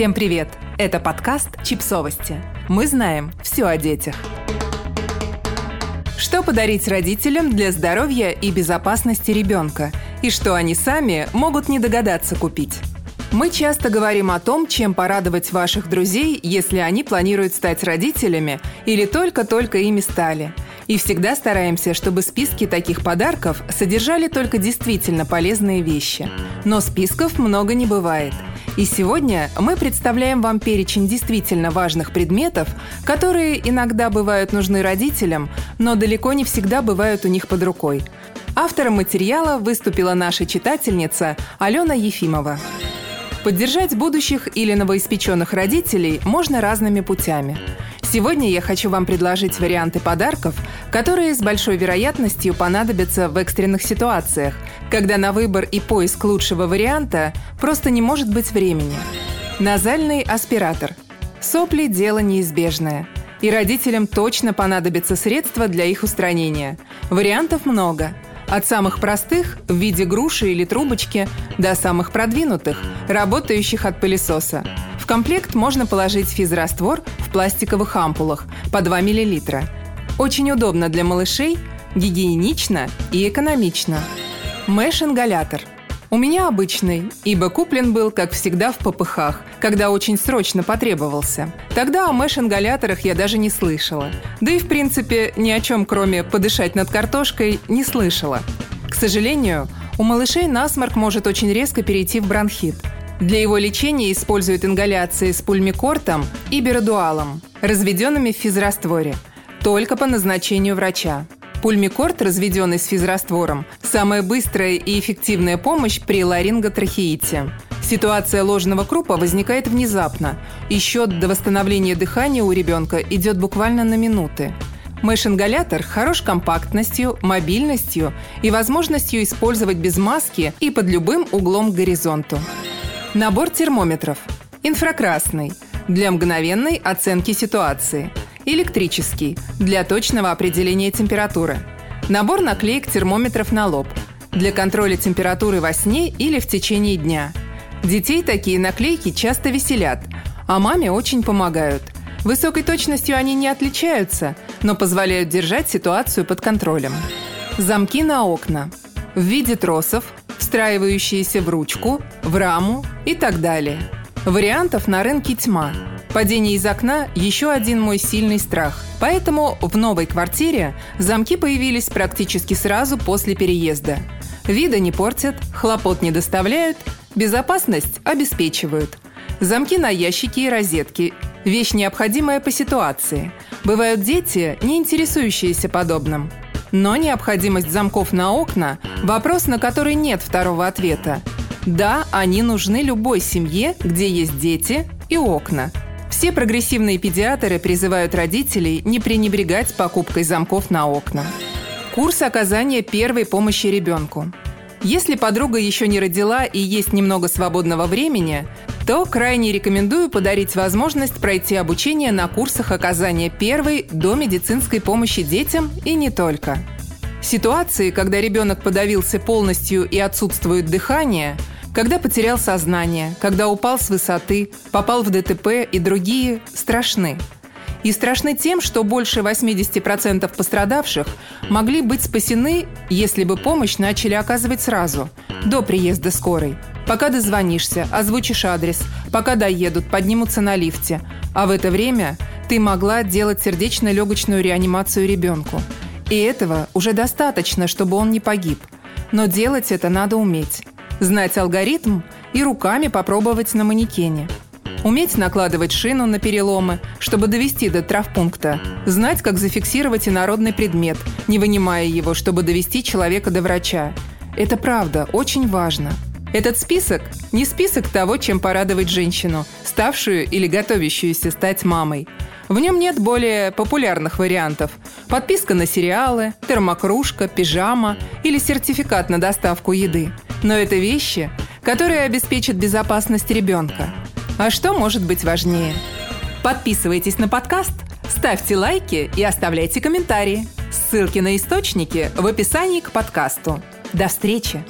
Всем привет! Это подкаст «Чипсовости». Мы знаем все о детях. Что подарить родителям для здоровья и безопасности ребенка? И что они сами могут не догадаться купить? Мы часто говорим о том, чем порадовать ваших друзей, если они планируют стать родителями или только-только ими стали. И всегда стараемся, чтобы списки таких подарков содержали только действительно полезные вещи. Но списков много не бывает – и сегодня мы представляем вам перечень действительно важных предметов, которые иногда бывают нужны родителям, но далеко не всегда бывают у них под рукой. Автором материала выступила наша читательница Алена Ефимова. Поддержать будущих или новоиспеченных родителей можно разными путями. Сегодня я хочу вам предложить варианты подарков, которые с большой вероятностью понадобятся в экстренных ситуациях, когда на выбор и поиск лучшего варианта просто не может быть времени. Назальный аспиратор. Сопли – дело неизбежное. И родителям точно понадобятся средства для их устранения. Вариантов много – от самых простых в виде груши или трубочки до самых продвинутых, работающих от пылесоса. В комплект можно положить физраствор в пластиковых ампулах по 2 мл. Очень удобно для малышей, гигиенично и экономично. Мэш-ингалятор – у меня обычный, ибо куплен был, как всегда, в попыхах, когда очень срочно потребовался. Тогда о мэш-ингаляторах я даже не слышала. Да и, в принципе, ни о чем, кроме подышать над картошкой, не слышала. К сожалению, у малышей насморк может очень резко перейти в бронхит. Для его лечения используют ингаляции с пульмикортом и берадуалом, разведенными в физрастворе, только по назначению врача. Пульмикорт, разведенный с физраствором, самая быстрая и эффективная помощь при ларинготрахеите. Ситуация ложного крупа возникает внезапно, и счет до восстановления дыхания у ребенка идет буквально на минуты. Мэш-ингалятор хорош компактностью, мобильностью и возможностью использовать без маски и под любым углом к горизонту. Набор термометров. Инфракрасный – для мгновенной оценки ситуации – электрический для точного определения температуры. Набор наклеек термометров на лоб для контроля температуры во сне или в течение дня. Детей такие наклейки часто веселят, а маме очень помогают. Высокой точностью они не отличаются, но позволяют держать ситуацию под контролем. Замки на окна. В виде тросов, встраивающиеся в ручку, в раму и так далее. Вариантов на рынке тьма – Падение из окна – еще один мой сильный страх. Поэтому в новой квартире замки появились практически сразу после переезда. Вида не портят, хлопот не доставляют, безопасность обеспечивают. Замки на ящики и розетки – вещь необходимая по ситуации. Бывают дети, не интересующиеся подобным. Но необходимость замков на окна – вопрос, на который нет второго ответа. Да, они нужны любой семье, где есть дети и окна – все прогрессивные педиатры призывают родителей не пренебрегать покупкой замков на окна. Курс оказания первой помощи ребенку. Если подруга еще не родила и есть немного свободного времени, то крайне рекомендую подарить возможность пройти обучение на курсах оказания первой до медицинской помощи детям и не только. Ситуации, когда ребенок подавился полностью и отсутствует дыхание – когда потерял сознание, когда упал с высоты, попал в ДТП и другие, страшны. И страшны тем, что больше 80% пострадавших могли быть спасены, если бы помощь начали оказывать сразу, до приезда скорой. Пока дозвонишься, озвучишь адрес, пока доедут, поднимутся на лифте. А в это время ты могла делать сердечно-легочную реанимацию ребенку. И этого уже достаточно, чтобы он не погиб. Но делать это надо уметь знать алгоритм и руками попробовать на манекене. Уметь накладывать шину на переломы, чтобы довести до травпункта. Знать, как зафиксировать инородный предмет, не вынимая его, чтобы довести человека до врача. Это правда, очень важно. Этот список – не список того, чем порадовать женщину, ставшую или готовящуюся стать мамой. В нем нет более популярных вариантов. Подписка на сериалы, термокружка, пижама или сертификат на доставку еды – но это вещи, которые обеспечат безопасность ребенка. А что может быть важнее? Подписывайтесь на подкаст, ставьте лайки и оставляйте комментарии. Ссылки на источники в описании к подкасту. До встречи!